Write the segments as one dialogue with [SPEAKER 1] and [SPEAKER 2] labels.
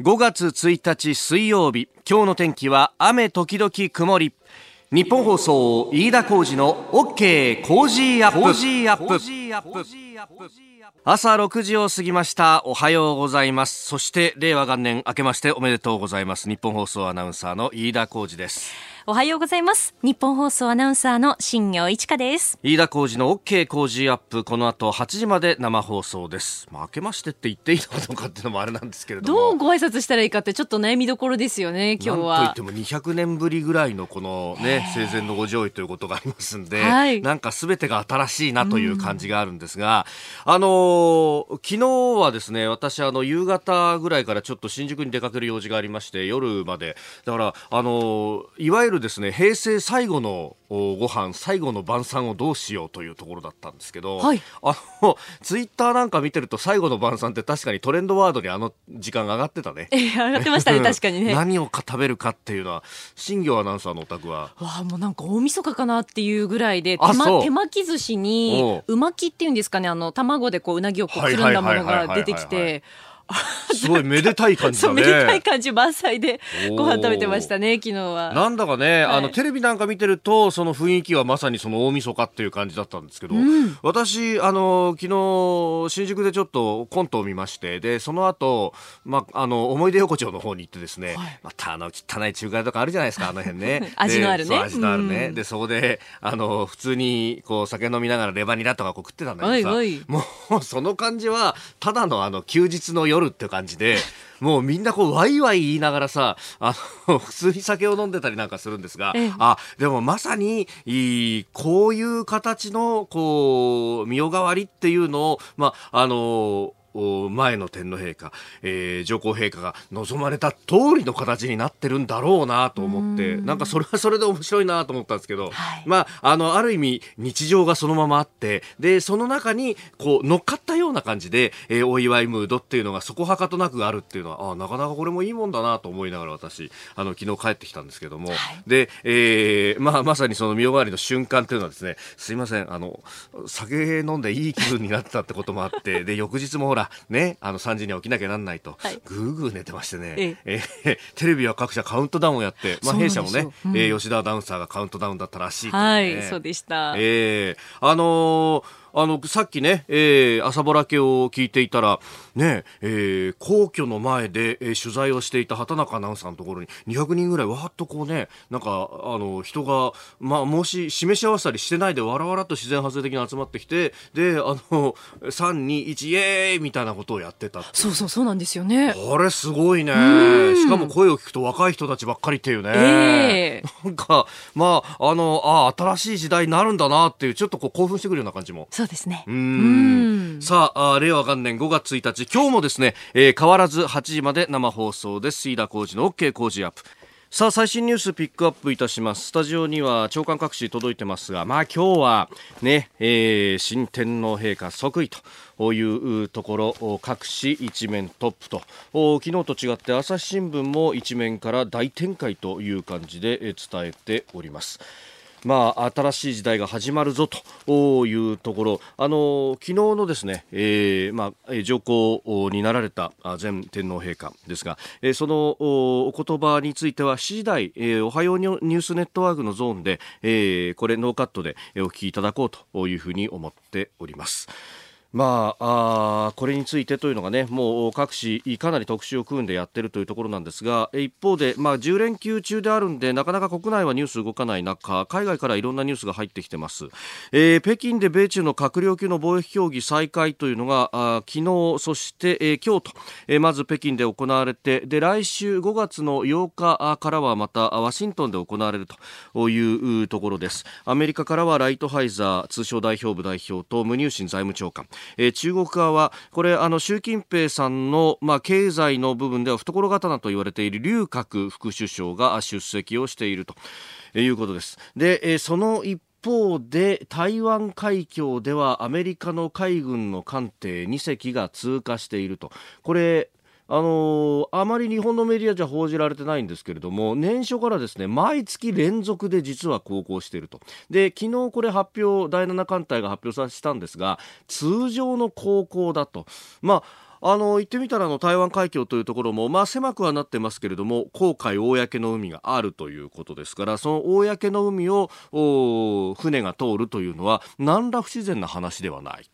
[SPEAKER 1] 5月1日水曜日。今日の天気は雨時々曇り。ニッポン放送飯田浩司の OK Cozy up。朝6時を過ぎました。おはようございます。そして令和元年明けましておめでとうございます。ニッポン放送アナウンサーの飯田浩司です
[SPEAKER 2] おはようございます。ニッポン放送アナウンサーの新行市佳です。
[SPEAKER 1] 飯田浩司の OK Cozy up。この後8時まで生放送です、まあ、明けましてって言っていいのかっていうのもあれなんですけれども。
[SPEAKER 2] どうご挨拶したらいいかってちょっと悩みどころですよね今日
[SPEAKER 1] なんとい
[SPEAKER 2] は
[SPEAKER 1] っても200年ぶりぐらいのこのね生前のご上位ということがありますんで、
[SPEAKER 2] はい。
[SPEAKER 1] なんか全てが新しいなという感じがあるんですが、あのー昨日はですね私あの夕方ぐらいからちょっと新宿に出かける用事がありまして夜まで。だからあのーいわゆるですね平成最後のおご飯最後の晩餐をどうしようというところだったんですけど、
[SPEAKER 2] はい。
[SPEAKER 1] あの ツイッターなんか見てると最後の晩餐って確かにトレンドワードにあの時間が上がってたね。
[SPEAKER 2] え上がってましたね 確かにね。わ
[SPEAKER 1] 何をか食べるかっていうのは新業アナウンサーのお宅は。
[SPEAKER 2] あもうなんか大晦日かなっていうぐらいで手,、ま、手巻き寿司
[SPEAKER 1] お
[SPEAKER 2] に
[SPEAKER 1] う。
[SPEAKER 2] う巻きっていうんですかねあの卵でこううなぎをこう
[SPEAKER 1] はい
[SPEAKER 2] くるんだものが出てきて
[SPEAKER 1] すごいめでたい感じね。
[SPEAKER 2] めでたい感じ満載でご飯食べてましたね昨日は。
[SPEAKER 1] なんだかね、
[SPEAKER 2] はい。
[SPEAKER 1] あのテレビなんか見てるとその雰囲気はまさにその大晦日っていう感じだったんですけど、
[SPEAKER 2] ん。
[SPEAKER 1] 私あの昨日新宿でちょっとコントを見ましてでその後まあの思い出横丁の方に行ってですね、
[SPEAKER 2] はい。
[SPEAKER 1] またあの汚い中華屋とかあるじゃないですかあの辺ね。
[SPEAKER 2] 味のあるね。
[SPEAKER 1] 味のあるね、
[SPEAKER 2] うん。
[SPEAKER 1] でそこであの普通にこう酒飲みながらレバニラとかこう食ってたんだけどさもうその感じはただのあの休日の夜って感じで もうみんなこうワイワイ言いながらさあの 普通に酒を飲んでたりなんかするんですが、
[SPEAKER 2] ええ。
[SPEAKER 1] あでもまさにいいこういう形のこう身代替わりっていうのをまああのお前の天皇陛下、えー上皇陛下が望まれた通りの形になってるんだろうなと思ってなんかそれはそれで面白いなと思ったんですけど、
[SPEAKER 2] はい。
[SPEAKER 1] まああのある意味日常がそのままあってでその中にこう乗っかったような感じで、えーお祝いムードっていうのがそこはかとなくあるっていうのはあなかなかこれもいいもんだなと思いながら私あの昨日帰ってきたんですけども、で、えーまあ、まさにその身代替わりの瞬間っていうのはですねすいませんあの酒飲んでいい気分になってたってこともあってで翌日もほらねあの3時には起きなきゃなんないと、
[SPEAKER 2] はい。
[SPEAKER 1] ぐーぐー寝てましてね、
[SPEAKER 2] え
[SPEAKER 1] え。ー テレビは各社カウントダウンをやって、まあ、弊社もね、
[SPEAKER 2] うん。
[SPEAKER 1] えー吉田アナウンサーがカウントダウンだったらしいね、
[SPEAKER 2] はいそうでした、
[SPEAKER 1] ええ。あのーあの、さっきね、えー朝ぼら家を聞いていたら、ね、えー皇居の前で、えー取材をしていた畑中アナウンサーのところに200人ぐらいわーっとこうね、なんか、あの、人が、まあ、もし示し合わせたりしてないでわらわらと自然発生的に集まってきて、で、あの、3、2、1、イエーイみたいなことをやってた
[SPEAKER 2] そうそうそうなんですよね
[SPEAKER 1] これすごいね。
[SPEAKER 2] ん
[SPEAKER 1] しかも声を聞くと若い人たちばっかりっていうね。
[SPEAKER 2] ええ
[SPEAKER 1] なんか、まあ、あの、ああ、新しい時代になるんだなっていう、ちょっとこう興奮してくるような感じも。
[SPEAKER 2] そうですね。
[SPEAKER 1] う
[SPEAKER 2] うん。ん
[SPEAKER 1] さああ令和元年5月1日。今日もですね、えー変わらず8時まで生放送です。飯田浩二の OK 工事アップ。さあ最新ニュースピックアップいたします。スタジオには長官各紙届いてますがまあ今日はね、えー新天皇陛下即位というところ各紙一面トップと。お昨日と違って朝日新聞も一面から大展開という感じでえー伝えておりますまあ、新しい時代が始まるぞというところ、あの昨日のですね、えーまあ、上皇になられた前天皇陛下ですが、えーそのお言葉については7時台、えーおはようニュースネットワークのゾーンで、えこれノーカットでお聞きいただこうというふうに思っております。まあ、あこれについてというのがね、もう各紙かなり特集を組んでやってるというところなんですが、一方で、まあ、10連休中であるんで、なかなか国内はニュース動かない中、海外からいろんなニュースが入ってきてます。えー北京で米中の閣僚級の貿易協議再開というのが、あ昨日、そして、えー今日と、えーまず北京で行われて、で、来週5月の8日からはまたワシントンで行われるというところです。アメリカからはライトハイザー通商代表部代表とムニューシン財務長官、えー中国側はこれあの習近平さんの、まあ、経済の部分では懐刀と言われている劉鶴副首相が出席をしているということです。で、えーその一方で台湾海峡ではアメリカの海軍の艦艇2隻が通過しているとこれあのーあまり日本のメディアじゃ報じられてないんですけれども年初からですね毎月連続で実は航行していると。で昨日これ発表第7艦隊が発表させたんですが通常の航行だと。まああの言ってみたらの台湾海峡というところも、まあ、狭くはなってますけれども航海公の海があるということですからその公の海を船が通るというのは何ら不自然な話ではない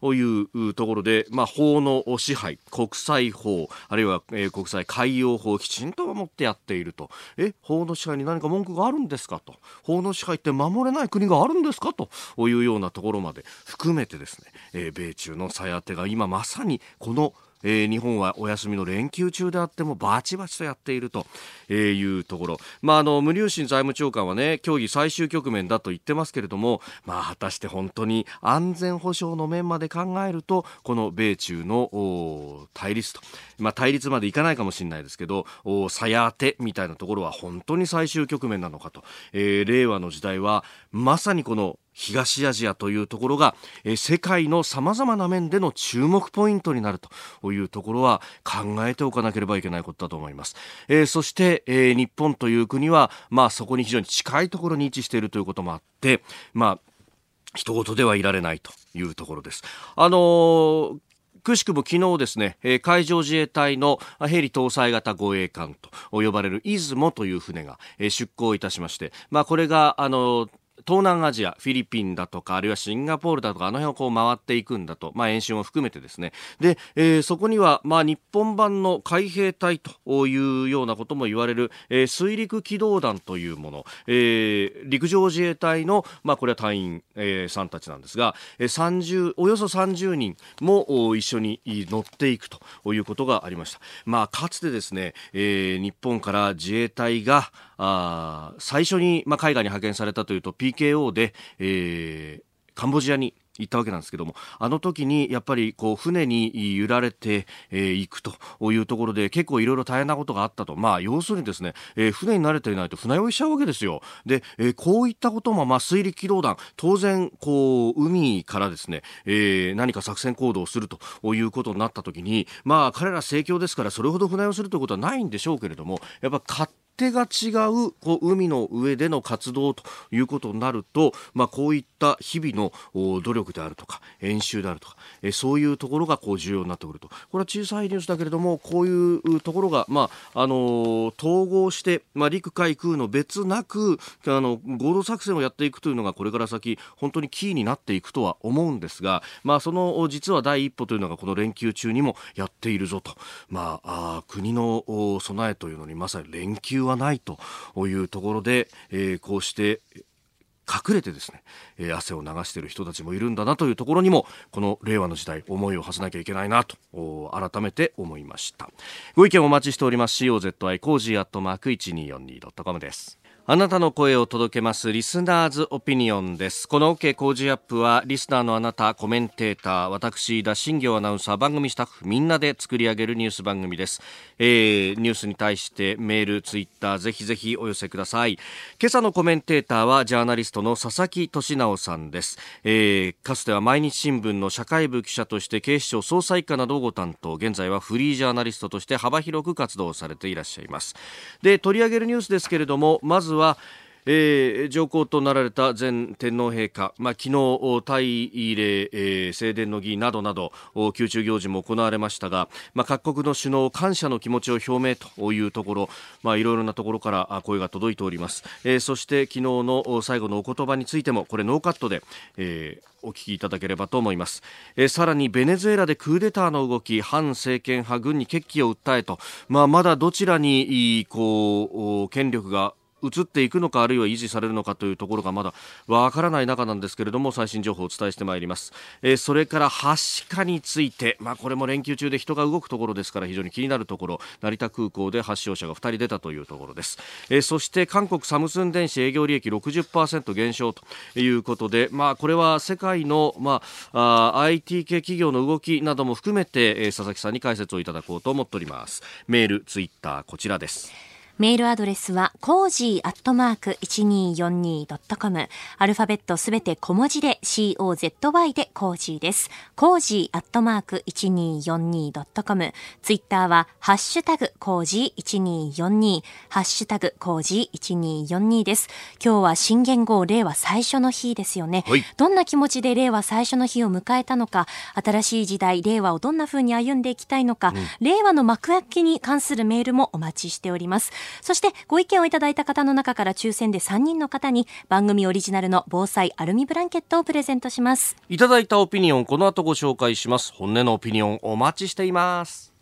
[SPEAKER 1] というところで、まあ、法の支配国際法あるいは、えー、国際海洋法をきちんと守ってやっていると。え法の支配に何か文句があるんですかと。法の支配って守れない国があるんですかというようなところまで含めてですね、えー、米中の鞘当てが今まさにこのえー、日本はお休みの連休中であってもバチバチとやっているというところ、まあ、あの無粒心財務長官はね協議最終局面だと言ってますけれども、まあ、果たして本当に安全保障の面まで考えるとこの米中の対立と、まあ、対立までいかないかもしれないですけど鞘当てみたいなところは本当に最終局面なのかと、えー、令和の時代はまさにこの東アジアというところが、え世界のさまざまな面での注目ポイントになるというところは考えておかなければいけないことだと思います。えー、そして、えー、日本という国は、まあ、そこに非常に近いところに位置しているということもあって、まあ、一言ではいられないというところです。あのーくしくも昨日ですね、え海上自衛隊のヘリ搭載型護衛艦と呼ばれる出雲という船がえ出港いたしまして、まあこれがあの東南アジア、フィリピンだとか、あるいはシンガポールだとか、あの辺をこう回っていくんだと、まあ、演習も含めてですね。で、えー、そこには、まあ、日本版の海兵隊というようなことも言われる、えー、水陸機動団というもの、えー、陸上自衛隊の、まあ、これは隊員、えー、さんたちなんですが、え、30、およそ30人も一緒に乗っていくということがありました。まあ、かつてですね、えー、日本から自衛隊が、あ最初に、まあ、海外に派遣されたというと PKO で、えー、カンボジアに行ったわけなんですけどもあの時にやっぱりこう船に揺られてい、えー、くというところで結構いろいろ大変なことがあったと。まあ要するにですね、えー、船に慣れていないと船酔いしちゃうわけですよ。で、えー、こういったこともまあ水陸機動団当然こう海からですね、えー、何か作戦行動をするということになった時にまあ彼ら盛況ですからそれほど船酔いするということはないんでしょうけれどもやっぱ勝手が違うこう海の上での活動ということになると、まあ、こういった日々の努力であるとか演習であるとかえそういうところがこう重要になってくると。これは小さいニュースだけれどもこういうところが、まああの統合して、まあ、陸海空の別なくあの合同作戦をやっていくというのがこれから先本当にキーになっていくとは思うんですが、まあ、その実は第一歩というのがこの連休中にもやっているぞと、まあ、あ国の備えというのにまさに連休はないというところで、えー、こうして隠れてですね、えー、汗を流している人たちもいるんだなというところにもこの令和の時代思いを馳せなきゃいけないなと改めて思いました。ご意見お待ちしております。COZY cozy アットマーク 1242.com です。あなたの声を届けますリスナーズオピニオンです。この OK 工事アップはリスナーのあなた、コメンテーター、私、飯田、新行アナウンサー、番組スタッフみんなで作り上げるニュース番組です。えー、ニュースに対してメール、ツイッター、ぜひぜひお寄せください。今朝のコメンテーターはジャーナリストの佐々木俊直さんです。えー、かつては毎日新聞の社会部記者として警視庁捜査一課などをご担当、現在はフリージャーナリストとして幅広く活動されていらっしゃいます。で、取り上げるニュースですけれども、まずは、はえー、上皇となられた前天皇陛下、まあ、昨日大礼、えー、正殿の儀などなど宮中行事も行われましたが、まあ、各国の首脳感謝の気持ちを表明というところ、まあ、いろいろなところから声が届いております、えー、そして昨日の最後のお言葉についてもこれノーカットで、えー、お聞きいただければと思います、えー、さらにベネズエラでクーデターの動き反政権派軍に決起を訴えと、まあ、まだどちらにこう権力が移っていくのかあるいは維持されるのかというところがまだわからない中なんですけれども最新情報をお伝えしてまいります、えー、それからはしかについて、まあ、これも連休中で人が動くところですから非常に気になるところ。成田空港で発症者が2人出たというところです、えー、そして韓国サムスン電子営業利益60%減少ということで、まあ、これは世界の、まあ、あ IT 系企業の動きなども含めて、えー、佐々木さんに解説をいただこうと思っております。メールツイッターこちらです。
[SPEAKER 2] メールアドレスは、 cozy アットマーク 1242.com。アルファベットすべて小文字で COZY で cozy です。 cozy アットマーク 1242.com。ツイッターは、ハッシュタグ cozy1242。ハッシュタグ cozy1242です。今日は新元号令和最初の日ですよね。どんな気持ちで令和最初の日を迎えたのか、新しい時代、令和をどんな風に歩んでいきたいのか、うん、令和の幕開けに関するメールもお待ちしております。そしてご意見をいただいた方の中から抽選で3人の方に番組オリジナルの防災アルミブランケットをプレゼントします。
[SPEAKER 1] いただいたオピニオンこの後ご紹介します。本音のオピニオンお待ちしています。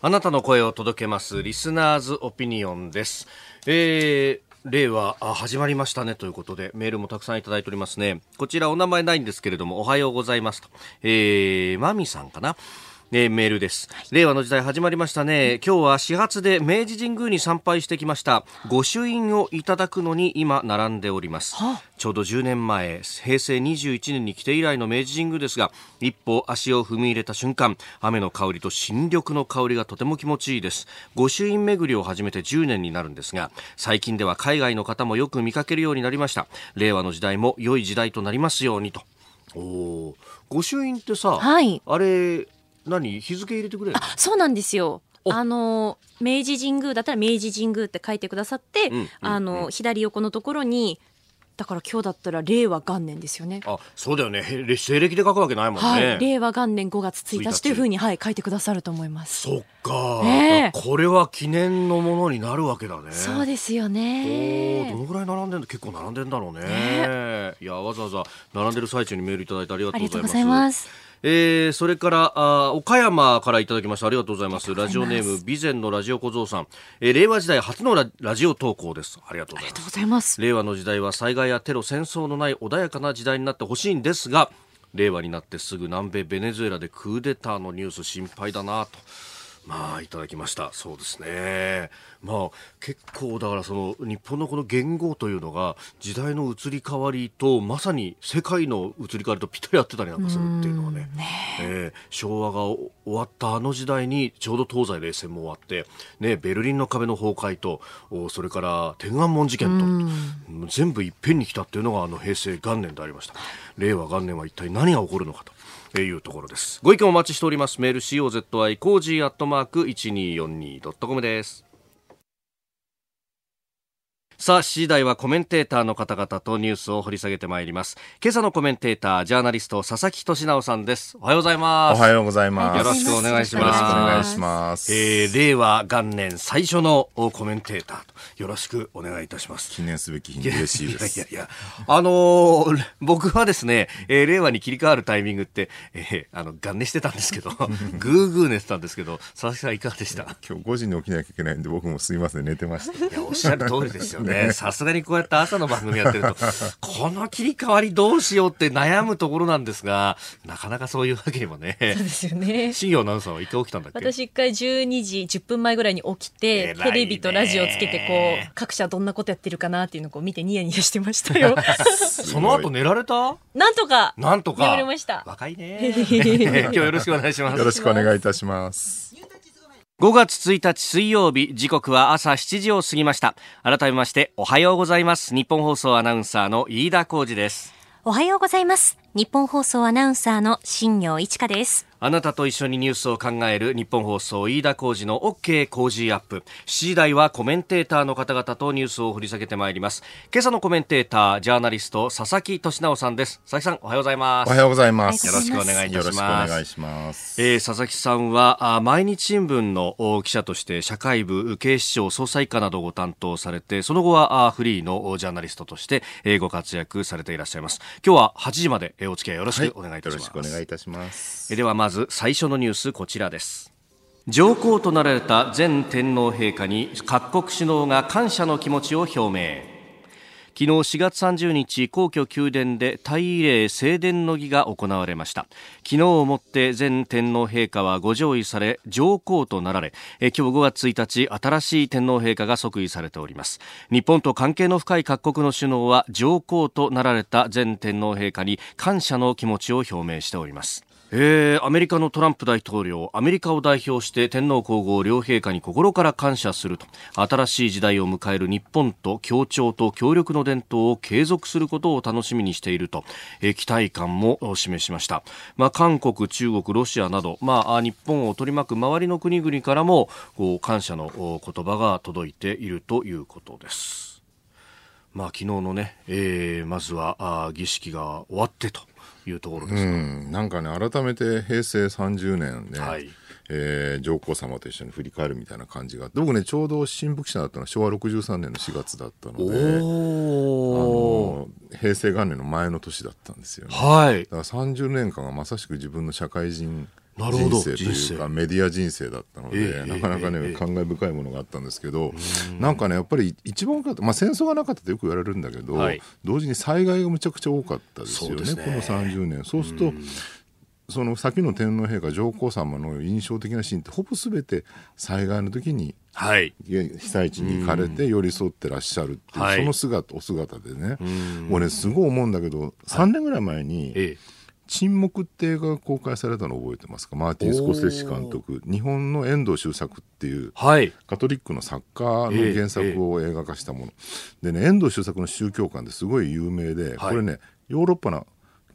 [SPEAKER 1] あなたの声を届けますリスナーズオピニオンです。えー令和始まりましたねということでメールもたくさんいただいておりますねこちらお名前ないんですけれどもおはようございますと、えー、マミさんかなえー、メールです、令和の時代始まりましたね。今日は始発で明治神宮に参拝してきました。御朱印をいただくのに今並んでおります、はあ、ちょうど10年前平成21年に来て以来の明治神宮ですが一歩足を踏み入れた瞬間雨の香りと新緑の香りがとても気持ちいいです。御朱印巡りを始めて10年になるんですが最近では海外の方もよく見かけるようになりました。令和の時代も良い時代となりますようにと。お御朱印ってさ、はい、あれ何？日付入れてくれる
[SPEAKER 2] そうなんですよあの明治神宮だったら明治神宮って書いてくださって、うんうん、あの左横のところにだから今日だったら令和元年ですよね。
[SPEAKER 1] あ、そうだよね。西暦で書くわけないもんね。は
[SPEAKER 2] い、令和元年5月1日というふうにはい書いてくださると思います。
[SPEAKER 1] そっか。えー、これは記念のものになるわけだね。
[SPEAKER 2] そうですよね。
[SPEAKER 1] おどのぐらい並んでんの結構並んでんだろうね。ねいやわざわざ並んでる最中にメールいただいてありがとうございます。えー、それからあ岡山からいただきました。ありがとうございます。ラジオネーム備前のラジオ小僧さん、えー、令和時代初のララジオ投稿です。ありがとうございます。令和の時代は災害やテロ戦争のない穏やかな時代になってほしいんですが令和になってすぐ南米ベネズエラでクーデターのニュース心配だなとまあいただきました。そうですね。まあ結構だからその日本のこの言語というのが時代の移り変わりとまさに世界の移り変わりとぴったり合ってたりなんかするっていうのはね。ね、えー、昭和が終わったあの時代にちょうど東西冷戦も終わって、ね、ベルリンの壁の崩壊とそれから天安門事件と全部いっぺんに来たっていうのがあの平成元年でありました。令和元年は一体何が起こるのかというところです。ご意見お待ちしております。メール COZY cozy アットマーク 1242.com です。さあ、6時台はコメンテーターの方々とニュースを掘り下げてまいります。今朝のコメンテーター、ジャーナリスト、佐々木俊尚さんです。おはようございます。
[SPEAKER 3] おはようございます。
[SPEAKER 1] よろしくお願いします。よろしくお願いします。えー、令和元年最初のコメンテーターと、よろしくお願いいたします。
[SPEAKER 3] 記念すべき日に嬉しいです。
[SPEAKER 1] いやいやいや、あのー、僕はですね、えー、令和に切り替わるタイミングって、えー、あの、元年してたんですけど、ぐーぐー寝てたんですけど、佐々木さんいかがでした？
[SPEAKER 3] 今日5時に起きなきゃいけないんで、僕もすいません、寝てました。い
[SPEAKER 1] や、おっしゃる通りですよね。さすがにこうやって朝の番組やってると、この切り替わりどうしようって悩むところなんですが、なかなかそういうわけにもね。
[SPEAKER 2] そうですよね。
[SPEAKER 1] 新業アナウンサーは一回起きたんだっけ？
[SPEAKER 2] 私一回12時10分前ぐらいに起きて、テレビとラジオつけて、こう、各社どんなことやってるかなっていうのを見てニヤニヤしてましたよ。
[SPEAKER 1] その後寝られた？
[SPEAKER 2] なんとか。
[SPEAKER 1] なんとか。
[SPEAKER 2] 眠れました。
[SPEAKER 1] 若いね。今日よろしくお願いします。
[SPEAKER 3] よろしくお願いいたします。
[SPEAKER 1] 5月1日水曜日時刻は朝7時を過ぎました。改めましておはようございます。日本放送アナウンサーの飯田浩二です。
[SPEAKER 2] おはようございます。日本放送アナウンサーの新業一華です。
[SPEAKER 1] あなたと一緒にニュースを考える日本放送飯田浩二の OK 工事アップ。7時台はコメンテーターの方々とニュースを掘り下げてまいります。今朝のコメンテーター、ジャーナリスト、佐々木俊直さんです。佐々木さん、おはようございます。
[SPEAKER 3] おはようございます。
[SPEAKER 1] よろしくお願いいたします。よろしくお
[SPEAKER 3] 願いします。
[SPEAKER 1] えー、佐々木さんは、あ毎日新聞の記者として社会部、警視庁、捜査一課などをご担当されて、その後はあフリーのジャーナリストとして、えー、ご活躍されていらっしゃいます。今日は8時までお付き合いよろしくお願いいたします。はい、よろしくお願いいたします。えではままず最初のニュースこちらです。上皇となられた前天皇陛下に各国首脳が感謝の気持ちを表明。昨日4月30日皇居宮殿で大慰霊正殿の儀が行われました。昨日をもって前天皇陛下はご上位され上皇となられえ今日5月1日新しい天皇陛下が即位されております。日本と関係の深い各国の首脳は上皇となられた前天皇陛下に感謝の気持ちを表明しております。えー、アメリカのトランプ大統領アメリカを代表して天皇皇后両陛下に心から感謝すると。新しい時代を迎える日本と協調と協力の伝統を継続することを楽しみにしていると、えー、期待感も示しました、まあ、韓国、中国、ロシアなど、まあ、日本を取り巻く周りの国々からもこう感謝の言葉が届いているということです。まあ、昨日のね、えー、まずはあ儀式が終わってと。いうところですか、うん、
[SPEAKER 3] なんかね改めて平成30年ね、はい。えー、上皇様と一緒に振り返るみたいな感じが僕ねちょうど新聞記者だったのは昭和63年の4月だったのであの平成元年の前の年だったんですよね、はい、だから30年間がまさしく自分の社会人人生というかメディア人生だったので、なかなかね、感慨深いものがあったんですけどなんかねやっぱり一番多かった、まあ、戦争がなかったってよく言われるんだけど、同時に災害がむちゃくちゃ多かったですよねこの30年。そうするとその先の天皇陛下上皇様の印象的なシーンってほぼ全て災害の時に、はい、被災地に行かれて寄り添ってらっしゃるっていう、その姿お姿でね。もうねすごい思うんだけど3年ぐらい前に、ええ沈黙って映画が公開されたの覚えてますか？マーティン・スコセッシ監督。日本の遠藤周作っていう、はい、カトリックの作家の原作を映画化したもの、えーえー、でね遠藤周作の宗教観ですごい有名で、はい、これねヨーロッパの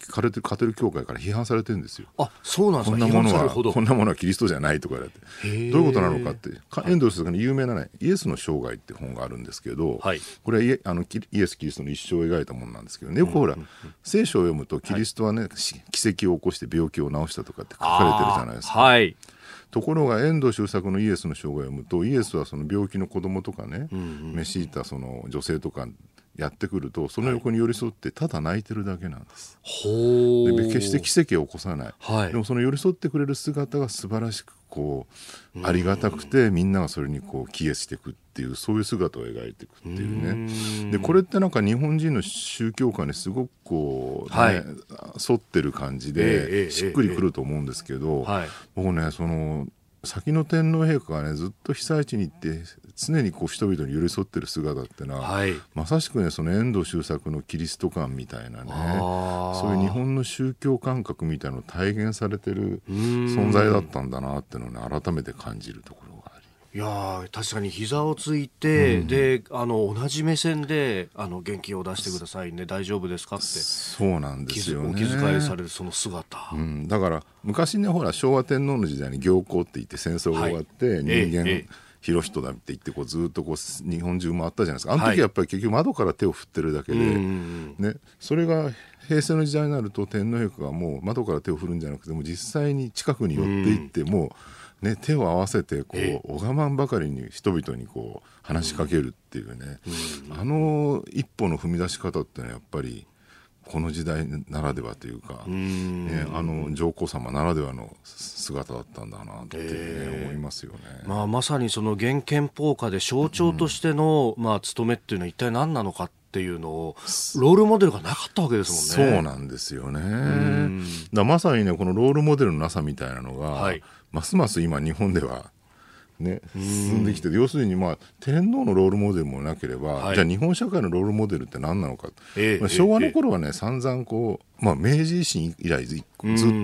[SPEAKER 3] カルテカトリック教会から批判されてるんですよ。
[SPEAKER 1] あそうなんです
[SPEAKER 3] か？こんなものはこんなものはキリストじゃないとか言われて。どういうことなのかって。遠藤周作の有名な、ね、イエスの生涯って本があるんですけど、はい、これはイあのイエス・キリストの一生を描いたものなんですけどねよくほら、うんうんうん、聖書を読むとキリストはね、はい、奇跡を起こして病気を治したとかって書かれてるじゃないですか。はいところが遠藤周作のイエスの生涯を読むとイエスはその病気の子供とかね、うんうん、い。たその女性とかやってくるとその横に寄り添ってただ泣いてるだけなんです。はい、で決して奇跡を起こさない、はい、でもその寄り添ってくれる姿が素晴らしくこうありがたくてみんながそれにこう帰依していくっていうそういう姿を描いていくっていうね。でこれってなんか日本人の宗教観にすごくこうね、はい、沿ってる感じでしっくりくると思うんですけど、僕ねその先の天皇陛下がねずっと被災地に行って常にこう人々に寄り添ってる姿ってのは、はい、まさしくねその遠藤周作のキリスト観みたいなねそういう日本の宗教感覚みたいなのを体現されてる存在だったんだなっていうのをね改めて感じるところ
[SPEAKER 1] いや確かに膝をついて、うん、であの同じ目線であの元気を出してくださいね。大丈夫ですかって。
[SPEAKER 3] そうなんですよ、ね、
[SPEAKER 1] お気遣いされるその姿、
[SPEAKER 3] うん、だから昔ねほら昭和天皇の時代に行幸って言って戦争が終わって、はい、人間、ええ広人だって言ってこうずっとこう日本中回ったじゃないですか。あの時はやっぱり結局窓から手を振ってるだけで、はい、ね、それが平成の時代になると天皇陛下がもう窓から手を振るんじゃなくても実際に近くに寄っていっても、うんね、手を合わせてこう拝まんばかりに人々にこう話しかけるっていうね、あの一歩の踏み出し方ってのはやっぱりこの時代ならではというか、ね、あの上皇様ならではの姿だったんだなって、ね、思いますよね、
[SPEAKER 1] まあ、まさにその現憲法下で象徴としての、まあ、務めっていうのは一体何なのかっていうのをロールモデルがなかったわけです
[SPEAKER 3] もんね。そうなんですよね。だまさにねこのロールモデルのなさみたいなのが、はい、ますます今日本ではね、進んできて要するに、まあ、天皇のロールモデルもなければ、はい、じゃあ日本社会のロールモデルって何なのか、えー、まあ、昭和の頃はね、えー、散々こう、まあ、明治維新以来ずっ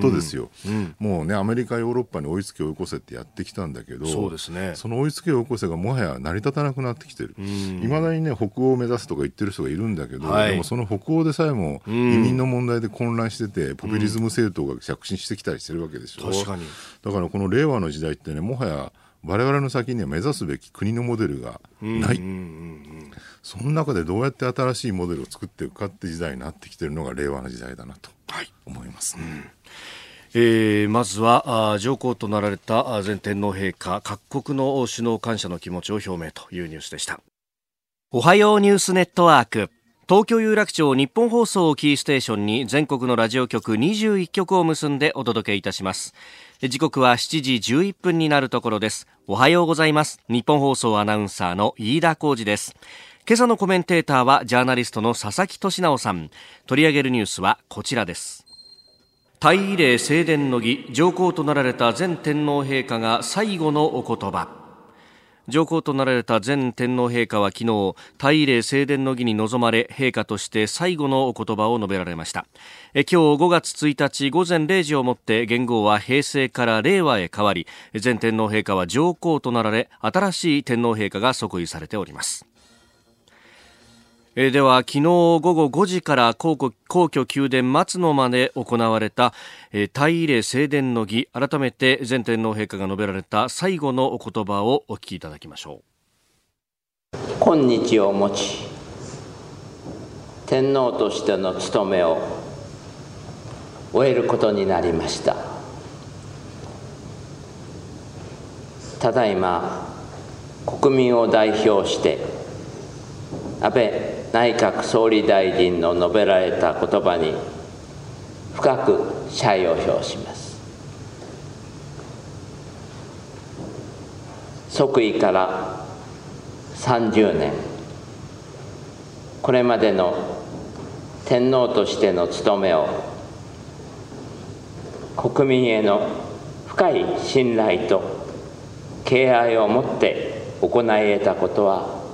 [SPEAKER 3] とですよ、うん、もうねアメリカヨーロッパに追いつけ追い越せってやってきたんだけど
[SPEAKER 1] そうです、ね、
[SPEAKER 3] その追いつけ追い越せがもはや成り立たなくなってきてる。いまだにね北欧を目指すとか言ってる人がいるんだけど、はい、でもその北欧でさえも移民の問題で混乱してて、ポピュリズム政党が着信してきたりしてるわけでしょ、確かに。だからこの令和の時代ってねもはや我々の先には目指すべき国のモデルがない、その中でどうやって新しいモデルを作っていくかって時代になってきてるのが令和の時代だなと思いますね。はい
[SPEAKER 1] えー、まずは上皇となられた前天皇陛下各国の首脳感謝の気持ちを表明というニュースでした。おはようニュースネットワーク。東京有楽町日本放送をキーステーションに全国のラジオ局21局を結んでお届けいたします時刻は7時11分になるところです。おはようございます。日本放送アナウンサーの飯田浩二です。今朝のコメンテーターはジャーナリストの佐々木俊直さん。取り上げるニュースはこちらです。大慰霊正殿の儀上皇となられた前天皇陛下が最後のお言葉。上皇となられた前天皇陛下は昨日大慰霊正殿の儀に臨まれ陛下として最後のお言葉を述べられました。え今日5月1日午前0時をもって元号は平成から令和へ変わり前天皇陛下は上皇となられ新しい天皇陛下が即位されております。えでは昨日午後5時から皇居皇居宮殿松野まで行われた、え大慰霊正殿の儀改めて前天皇陛下が述べられた最後のお言葉をお聞きいただきましょ
[SPEAKER 4] う。今日をもち天皇としての務めを終えることになりました。ただいま国民を代表して安倍内閣総理大臣の述べられた言葉に深く謝意を表します。即位から30年。これまでの天皇としての務めを国民への深い信頼と敬愛を持って行い得たことは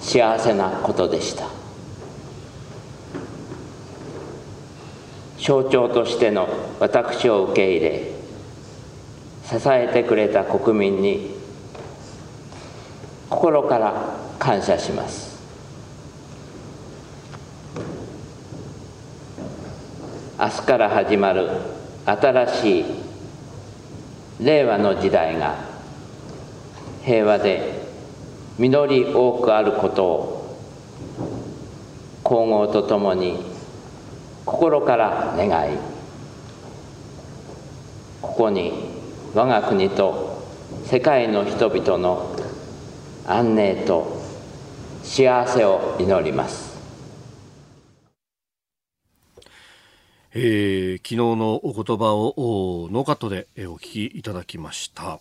[SPEAKER 4] 幸せなことでした。象徴としての私を受け入れ支えてくれた国民に心から感謝します。明日から始まる新しい令和の時代が平和で実り多くあることを皇后とともに心から願いここに我が国と世界の人々の安寧と幸せを祈ります。
[SPEAKER 1] えー、昨日のお言葉をノーカットでお聞きいただきました。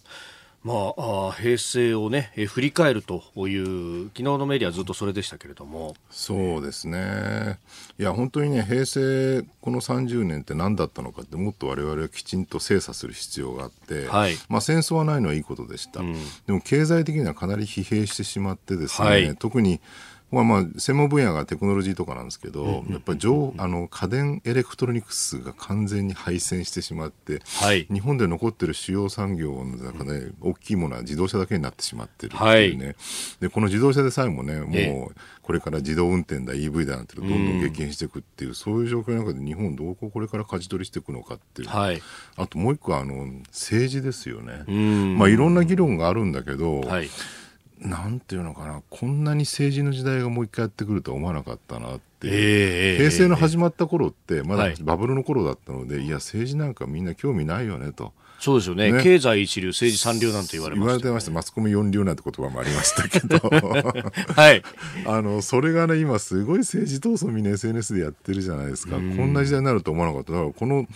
[SPEAKER 1] まあ、平成をね、え振り返るという昨日のメディアずっとそれでしたけれども。
[SPEAKER 3] そうですね。いや本当にね平成この30年って何だったのかってもっと我々はきちんと精査する必要があって、はい、まあ、戦争はないのはいいことでした、うん、でも経済的にはかなり疲弊してしまってですね、はい、特にまあまあ、専門分野がテクノロジーとかなんですけど、やっぱりあの家電エレクトロニクスが完全に敗戦してしまって、はい、日本で残ってる主要産業の中で、大きいものは自動車だけになってしまってるっていうね、はい、でこの自動車でさえもね、もうこれから自動運転だ、EV だなんてどんどん激変していくっていう、そういう状況の中で日本、どうこれから舵取りしていくのかっていう、はい、あともう一個あの、政治ですよね。まあ、いろんな議論があるんだけど、はいなんていうのかな、こんなに政治の時代がもう一回やってくるとは思わなかったなってえー、平成の始まった頃って、まだバブルの頃だったので、はい、いや、政治なんかみんな興味ないよねと。
[SPEAKER 1] そうですよね、ね、経済一流、政治三流なんて言われま
[SPEAKER 3] した、ね、言われてました、マスコミ四流なんて言葉もありましたけど、はい、あのそれがね、今、すごい政治闘争、みんな SNS でやってるじゃないですか、こんな時代になると思わなかった、だからこの、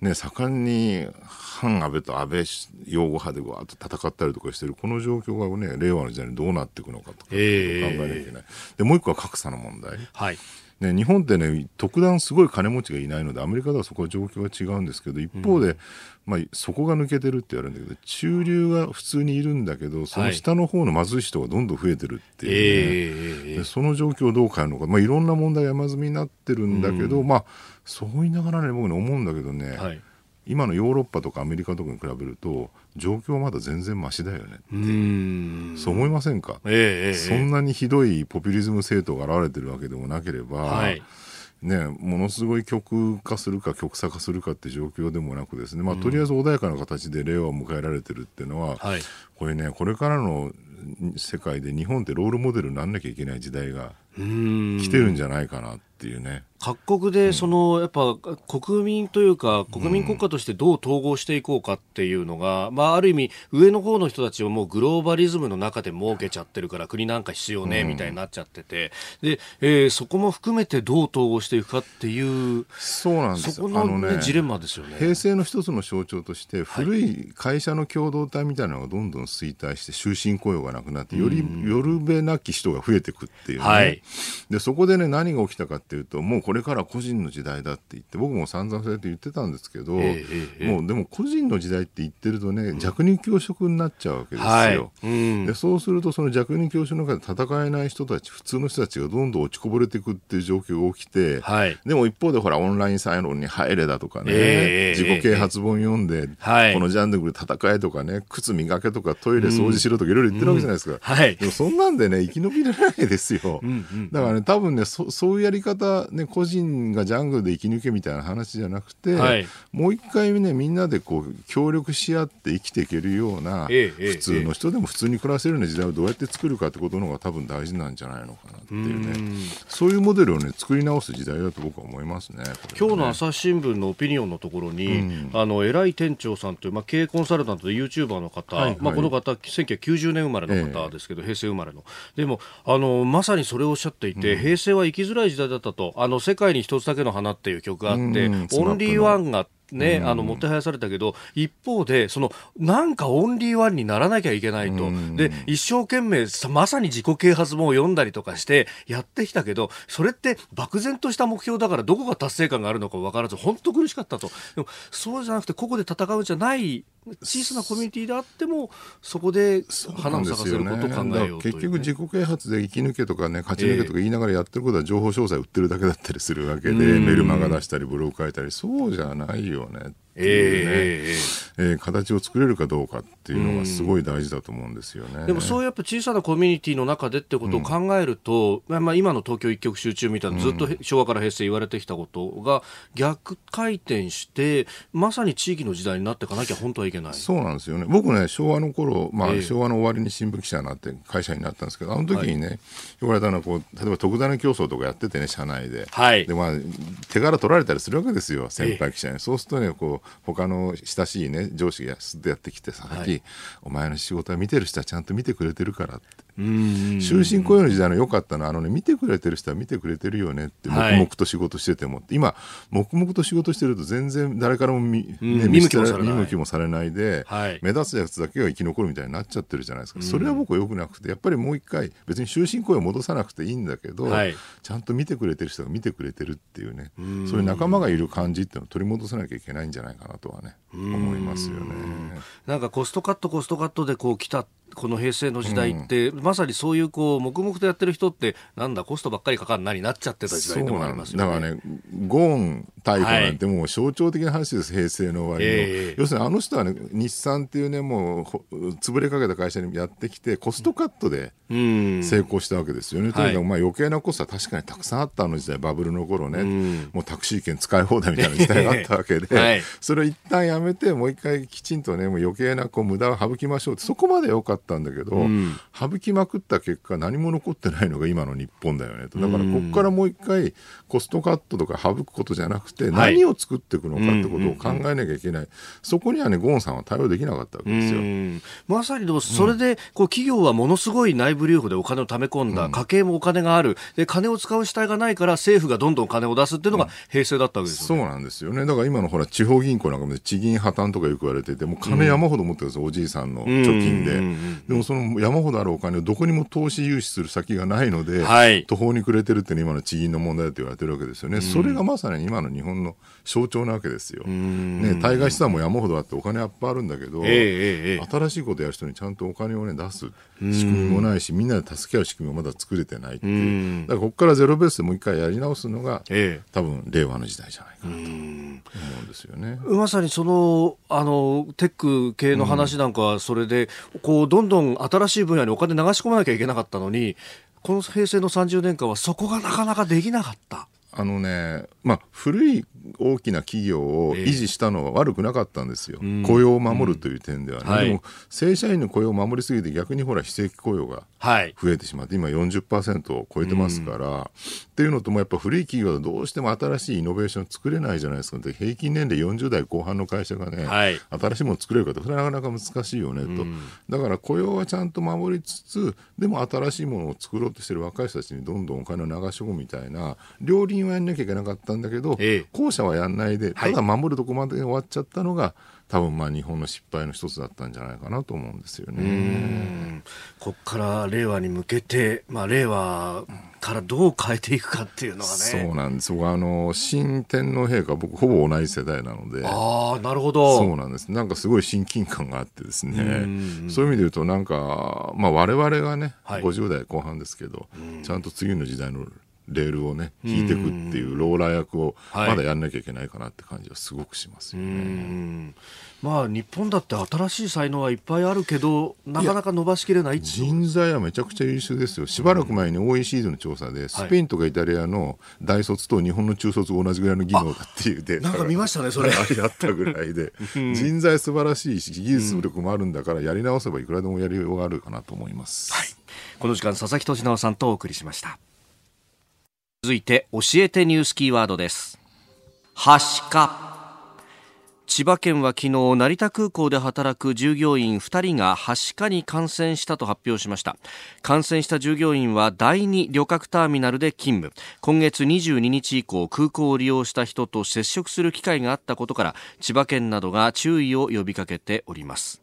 [SPEAKER 3] ね、盛んに反安倍と安倍擁護派でわーっと戦ったりとかしてる、この状況がね、令和の時代にどうなっていくのかとか、考えなきゃいけない、でもう一個は格差の問題。はいね、日本ってね、特段すごい金持ちがいないので、アメリカではそこは状況が違うんですけど、一方で、うん、まあ、そこが抜けてるって言われるんだけど、中流が普通にいるんだけど、その下の方の貧しい人がどんどん増えてるっていうね、はい、でその状況をどう変えるのか、まあ、いろんな問題が山積みになってるんだけど、うん、まあ、そう言いながらね、僕ね、思うんだけどね、はい今のヨーロッパとかアメリカとかに比べると状況はまだ全然ましだよねって。そう思いませんか、えー、そんなにひどいポピュリズム政党が現れてるわけでもなければ、はい、ね、ものすごい極化するか極左化するかって状況でもなくですね、まあ、とりあえず穏やかな形で令和を迎えられてるっていうのは、はい、これねこれからの世界で日本ってロールモデルになんなきゃいけない時代が来てるんじゃないかなっていうね。
[SPEAKER 1] 各国でその、やっぱ国民というか国民国家としてどう統合していこうかっていうのが、まあある意味上の方の人たちはもうグローバリズムの中で設けちゃってるから国なんか必要ねみたいになっちゃってて、で、えー、そこも含めてどう統合していくかっていう
[SPEAKER 3] そうなんです。
[SPEAKER 1] そこのね、ねジレンマですよね。
[SPEAKER 3] 平成の一つの象徴として古い会社の共同体みたいなのがどんどん衰退して終身雇用がなくなってよりよるべなき人が増えていくっていうね、はい、でそこでね何が起きたかっていうともうこれから個人の時代だって言って僕も散々そうやって言ってたんですけど、えー、もうでも個人の時代って言ってるとね、弱肉強食になっちゃうわけですよ、はい。うん、でそうするとその弱肉強食の中で戦えない人たち普通の人たちがどんどん落ちこぼれていくっていう状況が起きて、はい、でも一方でほらオンラインサイロンに入れだとかね、えー、自己啓発本読んで、はい、このジャンルで戦えとかね靴磨けとかトイレ掃除しろとかいろいろ言ってるわけじゃないですか、うんうん、はい、でもそんなんでね生き延びられないですよ、うんうんうん、だからね多分ねそそういうやり方ね個人がジャングルで生き抜けみたいな話じゃなくて、はい、もう一回ねみんなでこう協力し合って生きていけるような、ええ、普通の人でも普通に暮らせるような時代をどうやって作るかってことの方が多分大事なんじゃないのかなっていうね。そういうモデルをね作り直す時代だと僕は思いますね、ね、
[SPEAKER 1] 今日の朝日新聞のオピニオンのところに、うん、あの偉い店長さんという、まあ、経営コンサルタントでユーチューバーの方、はいはい、まあ、この方1990年生まれの方ですけど、え、平成生まれの。でもあのまさにそれをおっしゃっていて、うん、平成は生きづらい時代だったとあの世界に一つだけの花っていう曲があって、オンリーワンがね、あの、もてはやされたけど、一方で、その、なんかオンリーワンにならなきゃいけないと。で、一生懸命、まさに自己啓発本を読んだりとかしてやってきたけど、それって漠然とした目標だからどこが達成感があるのか分からず、本当苦しかったと。でも、そうじゃなくて、ここで戦うんじゃない小さなコミュニティであってもそこで花を咲かせることを考えよう、ね、
[SPEAKER 3] 結局自己啓発で生き抜けとかね勝ち抜けとか言いながらやってることは情報詳細売ってるだけだったりするわけで、メルマガ出したりブログ書いたりそうじゃないよね。っていうね、えー、えー、形を作れるかどうかっていうのがすごい大事だと思うんですよね。
[SPEAKER 1] でもそういうやっぱ小さなコミュニティの中でってことを考えると、うん、まあ今の東京一極集中みたいなずっと昭和から平成言われてきたことが逆回転してまさに地域の時代になっていかなきゃ本当はいけない。
[SPEAKER 3] そうなんですよね。僕ね昭和の頃、まあ、えー、昭和の終わりに新聞記者になって会社になったんですけどあの時にね、はい、言われたのはこう例えば特ダネ競争とかやっててね社内で。はい、でまあ手柄取られたりするわけですよ先輩記者に。えー、そうするとねこう他の親しいね上司がすっとやってきてさっき、はい、お前の仕事は見てる人はちゃんと見てくれてるからって。終身雇用の時代の良かったのはあの、ね、見てくれてる人は見てくれてるよねって黙々と仕事してても、はい、今黙々と仕事してると全然誰からも見,、ね、見向きもされない。見向きもされないで、はい、目立つやつだけが生き残るみたいになっちゃってるじゃないですか。それは僕はよくなくてやっぱりもう一回別に終身雇用戻さなくていいんだけど、はい、ちゃんと見てくれてる人が見てくれてるっていうね。そういう仲間がいる感じっていうのを取り戻さなきゃいけないんじゃないかなとはね思いますよね。
[SPEAKER 1] なんかコストカットコストカットでこう来たこの平成の時代って、うん、まさにそういうこう黙々とやってる人ってなんだコストばっかりかかるなになっちゃってた時代でもありますよ
[SPEAKER 3] ね。だ。からねゴーン逮捕なんてもう象徴的な話です、はい、平成の終わりの、えー、要するにあの人はね日産っていうねもう潰れかけた会社にやってきてコストカットで成功したわけですよね。とにかくまあ余計なコストは確かにたくさんあったあの時代バブルの頃ね、もうタクシー券使い放題みたいな時代があったわけで、はい、それを一旦やめてもう一回きちんとねもう余計なこう無駄を省きましょうってそこまで良かったんだけど、うん、省きまくった結果何も残ってないのが今の日本だよねと。だからここからもう一回コストカットとか省くことじゃなくて何を作っていくのかってことを考えなきゃいけない、そこにはねゴーンさんは対応できなかったわけですよ。
[SPEAKER 1] まさにでもそれで、こう企業はものすごい内部留保でお金を貯め込んだ、家計もお金がある。で金を使う主体がないから政府がどんどん金を出すっていうのが平成だったわけです
[SPEAKER 3] よ、ね、そうなんですよね。だから今のほら地方銀行なんかも地銀破綻とかよく言われててもう金山ほど持ってるんですよ、おじいさんの貯金で、でもその山ほどあるお金をどこにも投資融資する先がないので、はい、途方に暮れてるっていうのは今の地銀の問題だと言われてるわけですよね、それがまさに今の日本の象徴なわけですよ、ね、対外資産も山ほどあってお金いっぱいあるんだけど、えー、新しいことやる人にちゃんとお金を、ね、出す仕組みもないしみんなで助け合う仕組みもまだ作れてないっていう。だからここからゼロベースでもう一回やり直すのが、えー、多分令和の時代じゃないかなと思うんですよね。
[SPEAKER 1] まさにそのあのテック系の話なんかはそれで、こうどどんどん新しい分野にお金流し込まなきゃいけなかったのにこの平成の30年間はそこがなかなかできなかった。
[SPEAKER 3] あのね、まあ、古い大きな企業を維持したのは悪くなかったんですよ、えー、雇用を守るという点ではね、うん。はい、でも正社員の雇用を守りすぎて逆にほら非正規雇用が増えてしまって、はい、今40%を超えてますから、うん、っていうのともやっぱ古い企業はどうしても新しいイノベーション作れないじゃないですか。平均年齢40代後半の会社がね、はい、新しいもの作れるかってそれはなかなか難しいよねと、うん、だから雇用はちゃんと守りつつでも新しいものを作ろうとしてる若い人たちにどんどんお金を流し込むみたいな両輪はやんなきゃいけなかったんだけど、ええ、後者はやんないでただ守るとこまで終わっちゃったのが、多分まあ日本の失敗の一つだったんじゃないかなと思うんですよね。
[SPEAKER 1] ここから令和に向けて、まあ、令和からどう変えていくかっていうのはね。
[SPEAKER 3] そうなんです。僕あの、新天皇陛下、僕ほぼ同じ世代なので。
[SPEAKER 1] ああ、なるほど。
[SPEAKER 3] そうなんです。なんかすごい親近感があってですね。そういう意味で言うと、なんか、まあ我々がね、はい、50代後半ですけど、ちゃんと次の時代のレールをね引いていくっていうローラー役をまだやんなきゃいけないかなって感じはすごくしますよね。
[SPEAKER 1] まあ日本だって新しい才能はいっぱいあるけどなかなか伸ばしきれない
[SPEAKER 3] 人材はめちゃくちゃ優秀ですよ。しばらく前に OECD の調査で、スペインとかイタリアの大卒と日本の中卒同じぐらいの技能だっていうデータ
[SPEAKER 1] がなんか見ましたねそれ。
[SPEAKER 3] あったぐらいで、人材素晴らしいし技術力もあるんだからやり直せばいくらでもやりようがあるかなと思います、はい、
[SPEAKER 1] この時間佐々木俊直さんとお送りしました続いて教えてニュースキーワードです。はしか。千葉県は昨日成田空港で働く従業員2人がはしかに感染したと発表しました。感染した従業員は第2旅客ターミナルで勤務。今月22日以降空港を利用した人と接触する機会があったことから千葉県などが注意を呼びかけております。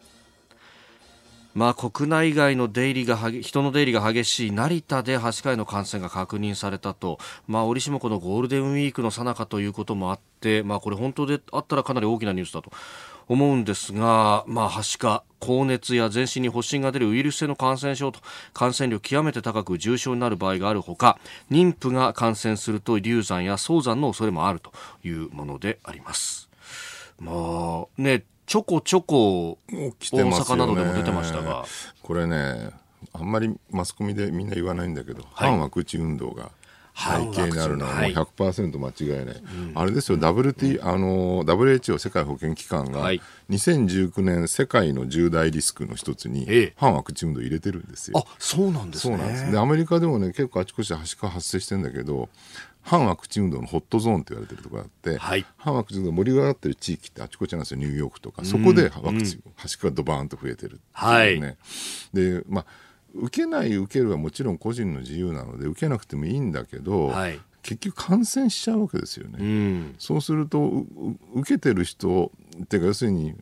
[SPEAKER 1] まあ、国内外の出入りが人の出入りが激しい成田で8回の感染が確認されたと、まあ、折しもこのゴールデンウィークの最中ということもあって、まあ、これ本当であったらかなり大きなニュースだと思うんですが、まあ、はしか、高熱や全身に発疹が出るウイルス性の感染症と感染力極めて高く重症になる場合があるほか妊婦が感染すると流産や早産の恐れもあるというものであります。まあねちょこちょこ大阪などでも出てましたが。
[SPEAKER 3] これねあんまりマスコミでみんな言わないんだけど、はい、反ワクチン運動。が背景にあるのはもう100%間違いない、はい、あれですよ、WT あの WHO 世界保健機関が2019年世界の重大リスクの一つに反ワクチン運動入れてるんですよ。
[SPEAKER 1] あそうなんですね。そうなんです。で
[SPEAKER 3] アメリカでもね結構あちこちではしか発生してるんだけど反ワクチン運動のホットゾーンって言われてるところがあって、はい、反ワクチン運動盛り上がってる地域ってあちこちなんですよ。ニューヨークとか。そこでワクチン、はしかがドバーンと増えてるっていうね、はい、でまあ受けない受けるはもちろん個人の自由なので受けなくてもいいんだけど、はい、結局感染しちゃうわけですよね。うん、そうすると受けてる人っていうか要するに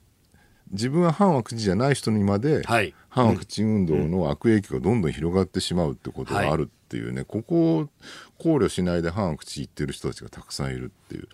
[SPEAKER 3] 自分は反ワクチンじゃない人にまで、反ワクチン運動の悪影響がどんどん広がってしまうってことがあるっていうね、はい、ここを考慮しないで反ワクチン言ってる人たちがたくさんいるっていう。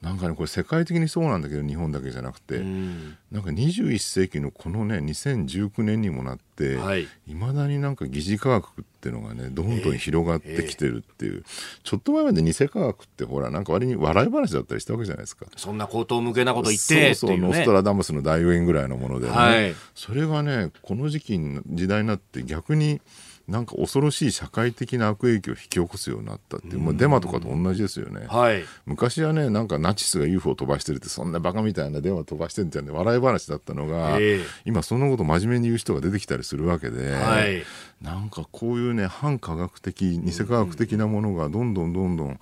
[SPEAKER 3] なんかねこれ世界的にそうなんだけど日本だけじゃなくて、ん。なんか21世紀のこのね2019年にもなっていま、はい、未だになんか疑似科学っていうのがねどんどん広がってきてるっていう、えーえ。ー、ちょっと前まで偽科学ってほらなんか割に笑い話だったりしたわけじゃないですか。
[SPEAKER 1] そんな口頭向けなこと言って
[SPEAKER 3] そうそう、ね、ノストラダムスの大予言ぐらいのものでね、はい、それがねこの時期時代になって逆になんか恐ろしい社会的な悪影響を引き起こすようになったっていう、まあ、デマとかと同じですよね、はい、昔はねなんかナチスが UFO を飛ばしてるってそんなバカみたいな電話飛ばしてるみたいな笑い話だったのが、えー、今そのこと真面目に言う人が出てきたりするわけで、はい、なんかこういうね反科学的偽科学的なものがどんどんどんどん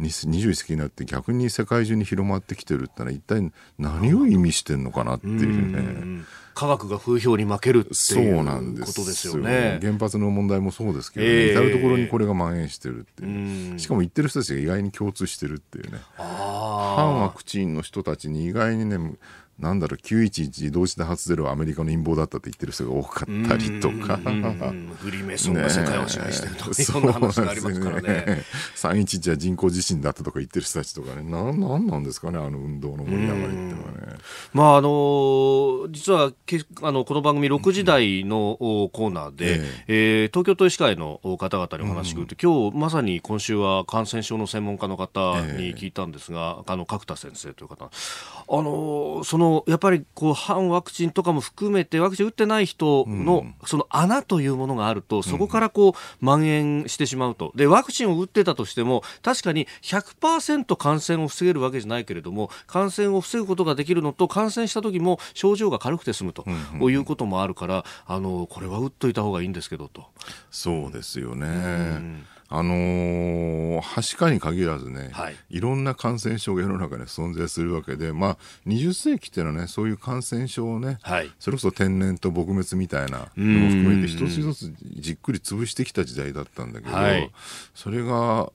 [SPEAKER 3] 21世紀になって逆に世界中に広まってきてるってのは一体何を意味してんのかなっていうね。
[SPEAKER 1] 科学が風評に負けるっていうことですよね。
[SPEAKER 3] 原発の問題もそうですけど、ね、えー、至る所にこれが蔓延してるっていう。しかも言ってる人たちが意外に共通してるっていうね。反ワクチンの人たちに意外にね、なんだろう911自動車発ゼロはアメリカの陰謀だったって言ってる人が多かったりとか。
[SPEAKER 1] フリーメイソンが世界を支配してるとか、ね、そんな話がありますからね。
[SPEAKER 3] 311は人工地震だったとか言ってる人たちとかね。ななんなんですかねあの運動の盛り上がりっていうのはね。
[SPEAKER 1] まああの実はけあのこの番組6時台のコーナーで、えええー、東京都医師会の方々にお話を聞くと、今日まさに今週は感染症の専門家の方に聞いたんですが、あの角田先生という方。あのそののやっぱりこう反ワクチンとかも含めてワクチン打ってない人のその穴というものがあると、そこからこう蔓延してしまうと。でワクチンを打ってたとしても確かに100%感染を防げるわけじゃないけれども感染を防ぐことができるのと感染した時も症状が軽くて済むと、いうこともあるからあのこれは打っといた方がいいんですけどと。
[SPEAKER 3] そうですよね、うんあのー、はしかに限らずね、はい、いろんな感染症が世の中に存在するわけで、まあ、20世紀っていうのはね、そういう感染症をね、はい、それこそ天然と撲滅みたいなのも含めて、一つ一つじっくり潰してきた時代だったんだけど、はい、それが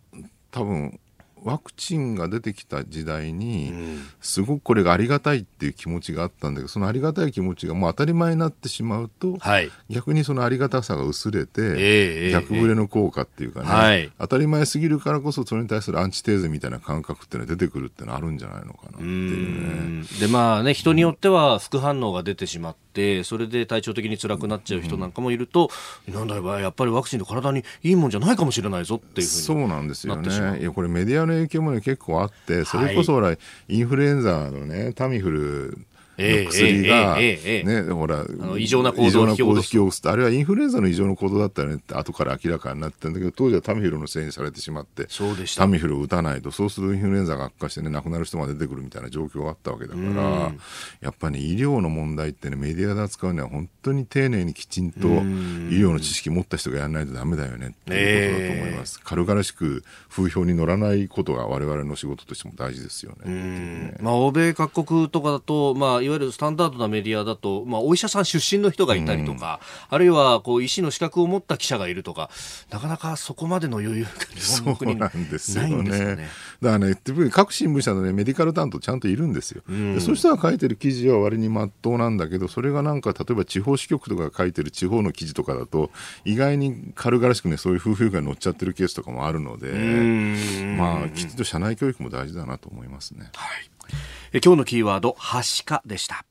[SPEAKER 3] 多分ワクチンが出てきた時代に、すごくこれがありがたいっていう気持ちがあったんだけど、そのありがたい気持ちがもう当たり前になってしまうと、はい、逆にそのありがたさが薄れて、えー、逆ブレの効果っていうかね、はい、当たり前すぎるからこそ、それに対するアンチテーゼみたいな感覚っていうのは出てくるっていうのはあるんじゃないのかなっていうね。
[SPEAKER 1] で、まあね、人によっては副反応が出てしまって、それで体調的に辛くなっちゃう人なんかもいると、うん、なんだよ、やっぱりワクチンで体にいいもんじゃないかもしれないぞっていうふうに
[SPEAKER 3] そうなんですよね。いや、これメディアの影響もね、結構あって、それこそほら、はい、インフルエンザのね、タミフルの薬が、ね、ほら、
[SPEAKER 1] 異常な行動を引き起
[SPEAKER 3] こす。あれはインフルエンザの異常な行動だったよねって後から明らかになってんだけど、当時はタミフルのせいにされてしまって、タミフルを打たないと、そうするとインフルエンザが悪化してね、亡くなる人が出てくるみたいな状況があったわけだから、やっぱり、ね、医療の問題ってね、メディアで扱うには本当に丁寧にきちんと医療の知識持った人がやらないとダメだよねっていうことだと思います。軽々しく風評に乗らないことが我々の仕事としても大事ですよね。
[SPEAKER 1] ねまあ、欧米各国とかだと、まあ、いわゆるスタンダードなメディアだと、まあ、お医者さん出身の人がいたりとか、うん、あるいはこう医師の資格を持った記者がいるとか、なかなかそこまでの余裕が日本の国にないんですよね。
[SPEAKER 3] だからね、各新聞社の、ね、メディカル担当ちゃんといるんですよ。うん、そういう人が書いてる記事は割にまっとうなんだけど、それがなんか例えば地方支局とかが書いてる地方の記事とかだと、意外に軽々しくね、そういう夫婦が乗っちゃってるケースとかもあるので、まあ、きちんと社内教育も大事だなと思いますね。はい。
[SPEAKER 1] 今日のキーワード、はしかでした。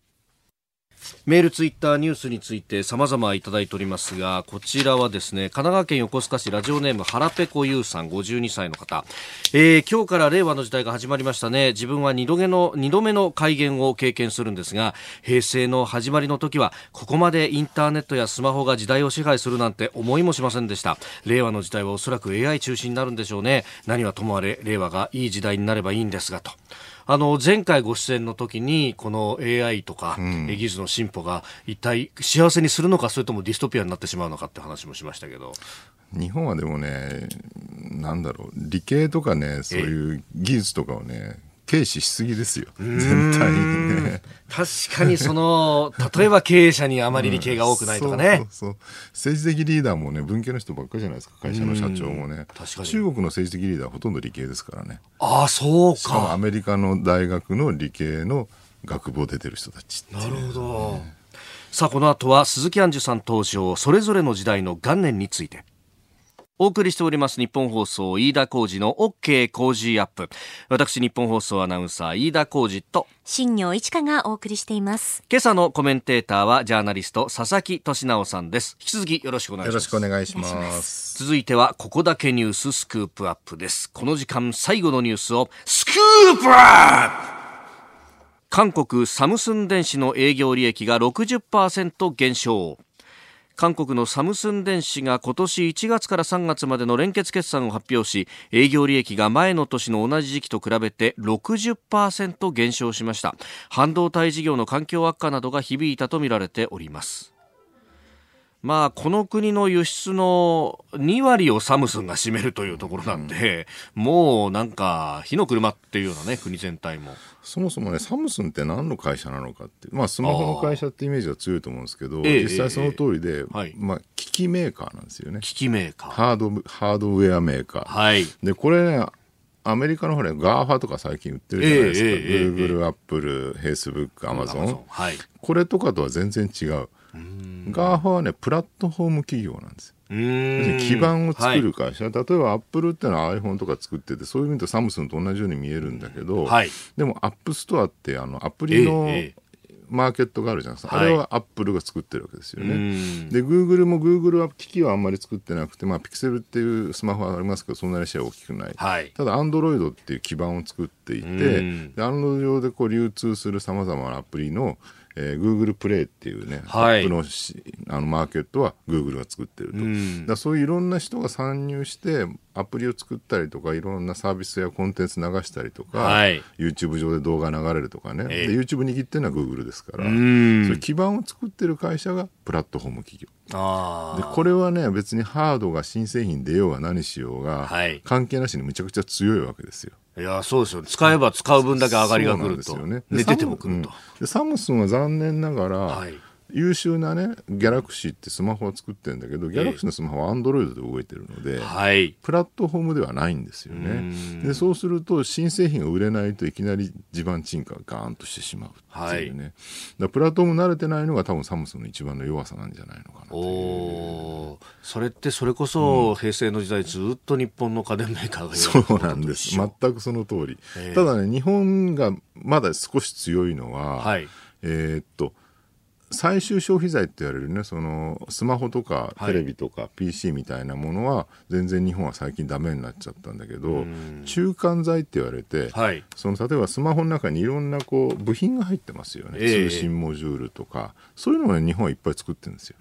[SPEAKER 1] メール、ツイッター、ニュースについて様々いただいておりますが、こちらはですね、神奈川県横須賀市ラジオネーム、腹ペコユウさん、52歳の方。えー、今日から令和の時代が始まりましたね。自分は2度目の、2度目の改元を経験するんですが、平成の始まりの時は、ここまでインターネットやスマホが時代を支配するなんて思いもしませんでした。令和の時代はおそらく AI 中心になるんでしょうね。何はともあれ、令和がいい時代になればいいんですが、と。あの前回ご出演の時にこの AI とか、うん、技術の進歩が一体幸せにするのかそれともディストピアになってしまうのかって話もしましたけど。
[SPEAKER 3] 日本はでもねなんだろう理系とかねそういう技術とかをね軽視しすぎですよ、全体にね。
[SPEAKER 1] 確かにその、例えば経営者にあまり理系が多くないとかね。
[SPEAKER 3] そうそう政治的リーダーもね、文系の人ばっかりじゃないですか、会社の社長もね。確かに。中国の政治的リーダーはほとんど理系ですからね。
[SPEAKER 1] ああ、そうか。
[SPEAKER 3] しかもアメリカの大学の理系の学部を出てる人たち
[SPEAKER 1] なるほど。さあ、この後は鈴木杏樹さん登場、それぞれの時代の元年について。お送りしております日本放送飯田浩二の OK 工事アップ。私日本放送アナウンサー飯田浩二と
[SPEAKER 2] 新業一華がお送りしています。
[SPEAKER 1] 今朝のコメンテーターはジャーナリスト佐々木俊直さんです。引き続きよろしくお願いします。よろしくお願いします。続いてはここだけニューススクープアップです。この時間最後のニュースをスクープアップ韓国サムスン電子の営業利益が60%減少。韓国のサムスン電子が今年1月から3月までの連結決算を発表し営業利益が前の年の同じ時期と比べて60%減少しました。半導体事業の環境悪化などが響いたとみられております。まあ、この国の輸出の2割をサムスンが占めるというところなんで、うん、もうなんか、火の車っていうようなね、国全体も。
[SPEAKER 3] そもそもね、サムスンって何の会社なのかって、まあ、スマホの会社ってイメージが強いと思うんですけど、実際その通りで、えー、まあ、機器メーカーなんですよね。
[SPEAKER 1] 機器メーカー。
[SPEAKER 3] ハード、ハードウェアメーカー。はい。で、これね、アメリカの方で GAFA とか最近言ってるじゃないですか。えー、グーグル、アップル、フェイスブック、アマゾン。はい。これとかとは全然違う。 GAFA はねプラットフォーム企業なんです基盤を作る会社、はい、例えばアップルっていうのは iPhone とか作っててそういう意味でサムスンと同じように見えるんだけど、はい、でも App Store ってあのアプリの、マーケットがあるじゃないですか、はい、あれはアップルが作ってるわけですよね。で、グーグルもグーグルは機器はあんまり作ってなくて、まあ、ピクセルっていうスマホはありますけど、そんなにシェア大きくない。はい、ただ、アンドロイドっていう基盤を作っていて、でアンドロイド上でこう流通するさまざまなアプリのえー、Google プレイっていうね、はい、アップのあのマーケットは Google が作ってると、うん、だそういういろんな人が参入してアプリを作ったりとかいろんなサービスやコンテンツ流したりとか、はい、YouTube 上で動画流れるとかね、えー、で YouTube 握ってるのは Google ですから、そういう基盤を作ってる会社がプラットフォーム企業。でこれはね別にハードが新製品出ようが何しようが、はい、関係なしにむちゃくちゃ強いわけですよ。
[SPEAKER 1] いやそうですよ、使えば使う分だけ上がりがくると、
[SPEAKER 3] ね、で出てもくると、うん、でサムスンは残念ながら、はい、優秀なねギャラクシーってスマホは作ってるんだけどギャラクシーのスマホはアンドロイドで動いてるので、
[SPEAKER 1] はい、
[SPEAKER 3] プラットフォームではないんですよね。でそうすると新製品が売れないといきなり地盤沈下がガーンとしてしまうっていうね、はい、プラットフォーム慣れてないのが多分サムスンの一番の弱さなんじゃないのかなとお
[SPEAKER 1] それってそれこそ平成の時代ずっと日本の家電メーカーが
[SPEAKER 3] そうなんです。全くその通り、ただね日本がまだ少し強いのは、はい、えー、っと最終消費財って言われるねそのスマホとかテレビとか PC みたいなものは全然日本は最近ダメになっちゃったんだけど、中間材って言われて、はい、その例えばスマホの中にいろんなこう部品が入ってますよね、えー、通信モジュールとか。そういうのを、ね、日本はいっぱい作ってるんですよ。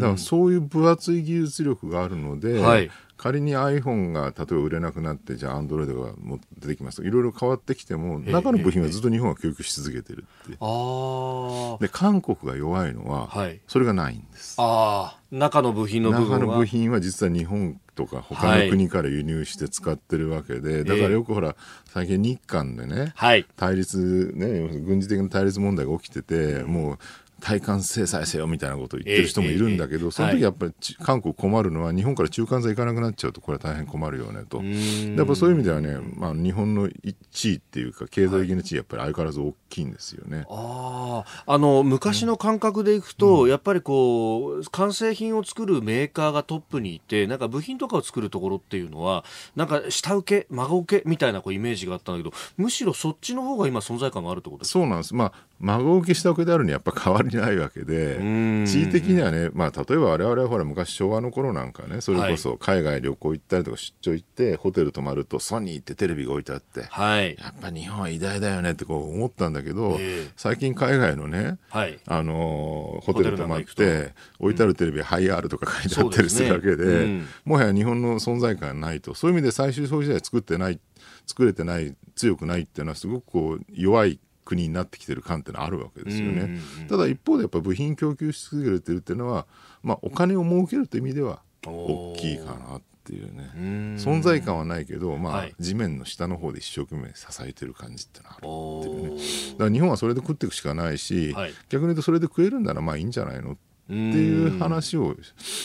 [SPEAKER 3] だからそういう分厚い技術力があるので、はい、仮に iPhone が例えば売れなくなってじゃあ Android がも出てきますといろいろ変わってきても中の部品はずっと日本は供給し続けてるって、で韓国が弱いのは、はい、それがないんです。
[SPEAKER 1] あ中の部品の部
[SPEAKER 3] 分は。中の部品は実は日本とか他の国から輸入して使ってるわけで、はい、だからよくほら最近日韓でね、はい、対立ね軍事的な対立問題が起きててもう対韓制裁せよみたいなことを言ってる人もいるんだけど、その時やっぱり、韓国困るのは日本から中間税行かなくなっちゃうとこれは大変困るよねと。やっぱそういう意味ではね、まあ、日本の地位っていうか経済的な地位やっぱり相変わらず大きいんですよね。
[SPEAKER 1] ああの昔の感覚でいくと、うん、やっぱりこう完成品を作るメーカーがトップにいてなんか部品とかを作るところっていうのはなんか下請け孫請けみたいなこうイメージがあったんだけどむしろそっちの方が今存在感があるってことです
[SPEAKER 3] か？そうなんです、まあ、孫請け下請けであるにはやっぱ変わりないわけで地位的にはね、まあ、例えば我々はほら昔昭和の頃なんかねそれこそ海外旅行行ったりとか出張行ってホテル泊まるとソニーってテレビが置いてあって、はい、やっぱ日本は偉大だよねってこう思ったんだけど、えー、最近海外のね、はい、あのホテル泊まって置いてあるテレビ、ハイアールとか書いてあったりするだけで、ね。うん、もはや日本の存在感ないと。そういう意味で最終消費財作ってない作れてない強くないっていうのはすごくこう弱い国になってきてる感ってのはあるわけですよね。ただ一方でやっぱ部品供給し続けるっていうのは、まあ、お金を儲けるという意味では大きいかなっていうね。存在感はないけど、まあ、はい、地面の下の方で一生懸命支えてる感じってのはあるっていうね。だから日本はそれで食っていくしかないし、はい、逆に言うとそれで食えるんならまあいいんじゃないのっていう話を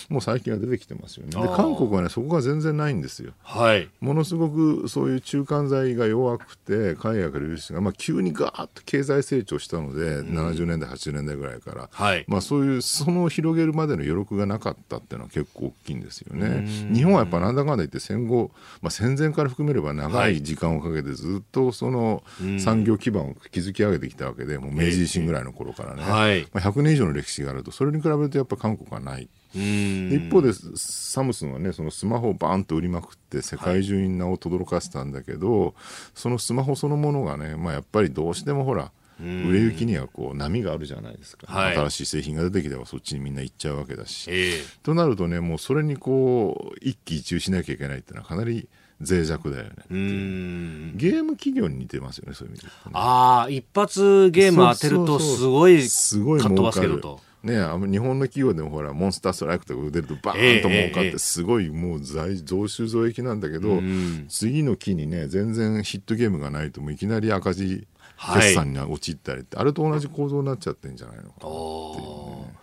[SPEAKER 3] もう最近は出てきてますよね。で韓国はねそこが全然ないんですよ。はい、ものすごくそういう中間材が弱くて海外から輸出が、まあ、急にガーッと経済成長したので、うん、70年代80年代ぐらいから、はい、まあ、そういうその広げるまでの余力がなかったっていうのは結構大きいんですよね。日本はやっぱなんだかんだ言って戦後、まあ、戦前から含めれば長い時間をかけてずっとその産業基盤を築き上げてきたわけでもう明治維新ぐらいの頃からね、はい、まあ、100年以上の歴史があると。それに比べるとやっぱ韓国はない。一方でサムスンはねそのスマホをバーンと売りまくって世界中に名を轟かせたんだけど、はい、そのスマホそのものがね、まあ、やっぱりどうしてもほら売れ行きにはこう波があるじゃないですか、はい、新しい製品が出てきればそっちにみんな行っちゃうわけだし、えー、となるとねもうそれにこう一喜一憂しなきゃいけないっていうのはかなり脆弱だよねゲーム企業に似てますよねそういう意味で、ね、
[SPEAKER 1] ああ一発ゲーム当てるとすごいすごいかっ飛ばすけどと。
[SPEAKER 3] ね、あの日本の企業でもほらモンスターストライクとか出るとバーンと儲かってすごいもう増収増益なんだけど、次の期にね全然ヒットゲームがないともういきなり赤字決算に陥ったりって、あれと同じ構造になっちゃってんじゃないのかなっていうね。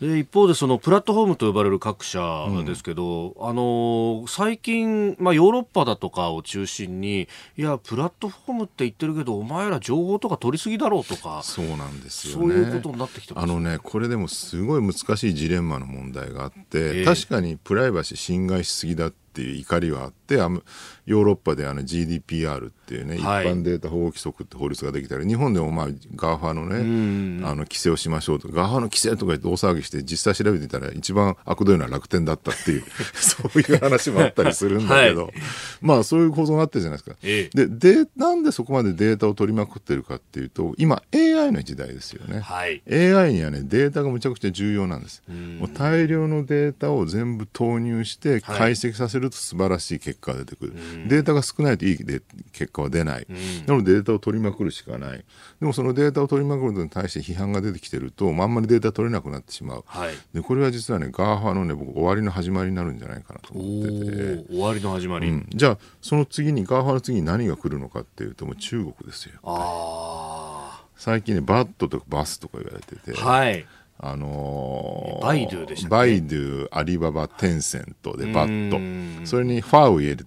[SPEAKER 1] で一方でそのプラットフォームと呼ばれる各社ですけど、うん、あの最近、まあ、ヨーロッパだとかを中心にいやプラットフォームって言ってるけどお前ら情報とか取りすぎだろうとか
[SPEAKER 3] そうなんですよ、
[SPEAKER 1] ね、そういうことになってきて
[SPEAKER 3] あのねこれでもすごい難しいジレンマの問題があって、えー、確かにプライバシー侵害しすぎだっていう怒りはあってヨーロッパであの GDPR っていうね、はい、一般データ保護規則って法律ができたり日本でもまあ GAFA のねあの規制をしましょうと GAFA の規制とか言って大騒ぎして実際調べてたら一番悪どいのは楽天だったっていう そういう話もあったりするんだけど、はい、まあそういう構造があってるじゃないですか。ええ、ででなんでそこまでデータを取りまくってるかっていうと今 AI の時代ですよね、はい、AI にはねデータがむちゃくちゃ重要なんです。もう大量のデータを全部投入して解析させると素晴らしい結果が出てくる。データが少ないといい結果は出ない。なのでデータを取りまくるしかない。でもそのデータを取りまくるのに対して批判が出てきてると、まあ、あんまりデータ取れなくなってしまう。はい、でこれは実はね、 GAFA のね、僕終わりの始まりになるんじゃないかなと思ってて。
[SPEAKER 1] 終わりの始まり、うん、
[SPEAKER 3] じゃあ、その次に、 GAFA の次に何が来るのかっていうと、もう中国ですよ。
[SPEAKER 1] ああ。
[SPEAKER 3] 最近ね BAT とか BATH とか言われてて、
[SPEAKER 1] はい
[SPEAKER 3] あの
[SPEAKER 1] ー、バイドゥでした
[SPEAKER 3] バイドゥ、アリババ、テンセントでバット。それにファーを入れる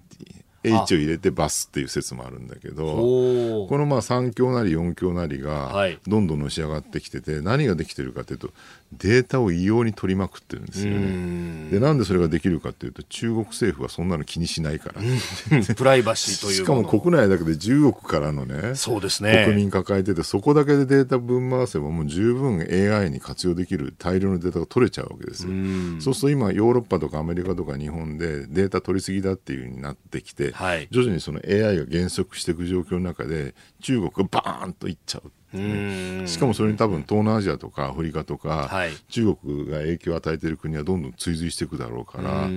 [SPEAKER 3] H を入れてバスっていう説もあるんだけどこのまあ3強なり4強なりがどんどんのし上がってきてて何ができてるかというとデータを異様に取りまくってるんですよね。でなんでそれができるかというと中国政府はそんなの気にしないから
[SPEAKER 1] プライバシーという
[SPEAKER 3] しかも国内だけで10億からのね
[SPEAKER 1] そうですね
[SPEAKER 3] 国民抱えててそこだけでデータ分回せばもう十分 AI に活用できる大量のデータが取れちゃうわけですよ。そうすると今ヨーロッパとかアメリカとか日本でデータ取りすぎだっていうふうになってきて、はい、徐々にその AI が減速していく状況の中で中国がバーンといっちゃう。しかもそれに多分東南アジアとかアフリカとか、はい、中国が影響を与えている国はどんどん追随していくだろうから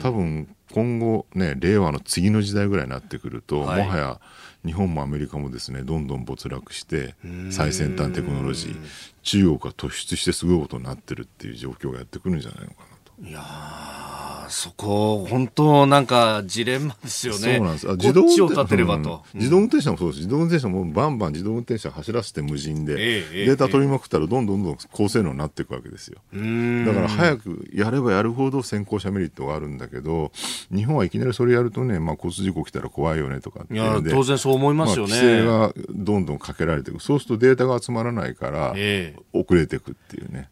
[SPEAKER 3] 多分今後ね令和の次の時代ぐらいになってくると、はい、もはや日本もアメリカもですねどんどん没落して最先端テクノロジー中国が突出してすごいことになってるっていう状況がやってくるんじゃないのかなと。
[SPEAKER 1] いやそこ、本当なんかジレンマですよね。
[SPEAKER 3] そうなんです。
[SPEAKER 1] あ自動運転ればと、
[SPEAKER 3] うん、自動運転車もそうです。自動運転車もバンバン自動運転車走らせて無人で、えー、データ取りまくったらどんどんどん高性能になっていくわけですよ。だから早くやればやるほど先行者メリットがあるんだけど、日本はいきなりそれやるとね、まあ、交通事故来たら怖いよねとか
[SPEAKER 1] いや当然そう思いますよね、
[SPEAKER 3] まあ、規制がどんどんかけられていく。そうするとデータが集まらないから、遅れていくっていうね。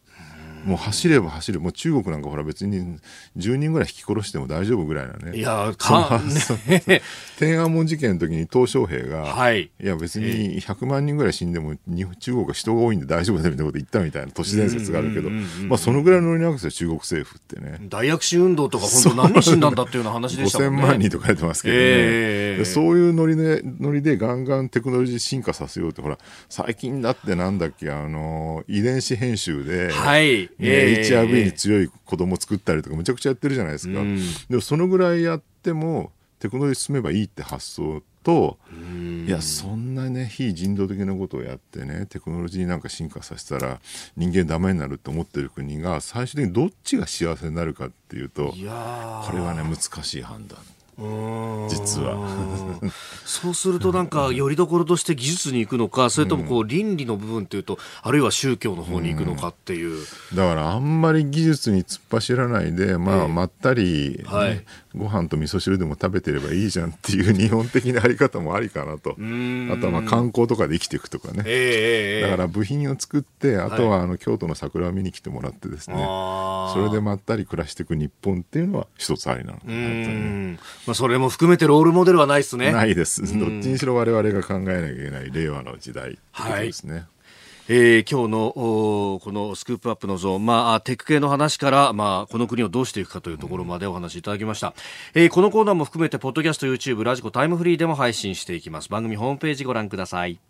[SPEAKER 3] もう走れば走る、もう中国なんかほら別に10人ぐらい引き殺しても大丈夫ぐらいなね。
[SPEAKER 1] いや、か、
[SPEAKER 3] ね、天安門事件の時に鄧小平が、はい、いや別に100万人ぐらい死んでも中国は人が多いんで大丈夫だみたいなこと言ったみたいな都市伝説があるけど、まあそのぐらいのノリなわけですよ、中国政府ってね。
[SPEAKER 1] 大躍進運動とか本当何人死んだんだっていうような話でしたもんね。5000
[SPEAKER 3] 万人とか言ってますけどね。えー、そういうノリで、ノリでガンガンテクノロジー進化させようって、ほら、最近だってなんだっけ、あの、遺伝子編集で、
[SPEAKER 1] はい。
[SPEAKER 3] えー、HIV に強い子供作ったりとかむちゃくちゃやってるじゃないですか、うん、でもそのぐらいやってもテクノロジー進めばいいって発想と、いやそんなね非人道的なことをやってねテクノロジーなんか進化させたら人間ダメになると思ってる国が最終的にどっちが幸せになるかっていうとこれはね難しい判断実は。
[SPEAKER 1] そうするとなんかよりどころとして技術に行くのかそれともこう倫理の部分というとあるいは宗教の方に行くのかっていう、
[SPEAKER 3] だからあんまり技術に突っ走らないでまあまったり、はい、ご飯と味噌汁でも食べてればいいじゃんっていう 日本的なあり方もありかなと。あとはまあ観光とかで生きていくとかね、えー、だから部品を作ってあとはあの京都の桜を見に来てもらってですね、はい、それでまったり暮らしていく日本っていうのは一つありなのかなとね。
[SPEAKER 1] まあ、それも含めてロールモデルはないですね。
[SPEAKER 3] ないです。どっちにしろ我々が考えなきゃいけない令和の時代ですね。はい
[SPEAKER 1] えー、今日のこのスクープアップのゾーン、まあ、テック系の話から、まあ、この国をどうしていくかというところまでお話しいただきました、えー、このコーナーも含めてポッドキャスト YouTube ラジコタイムフリーでも配信していきます番組ホームページご覧ください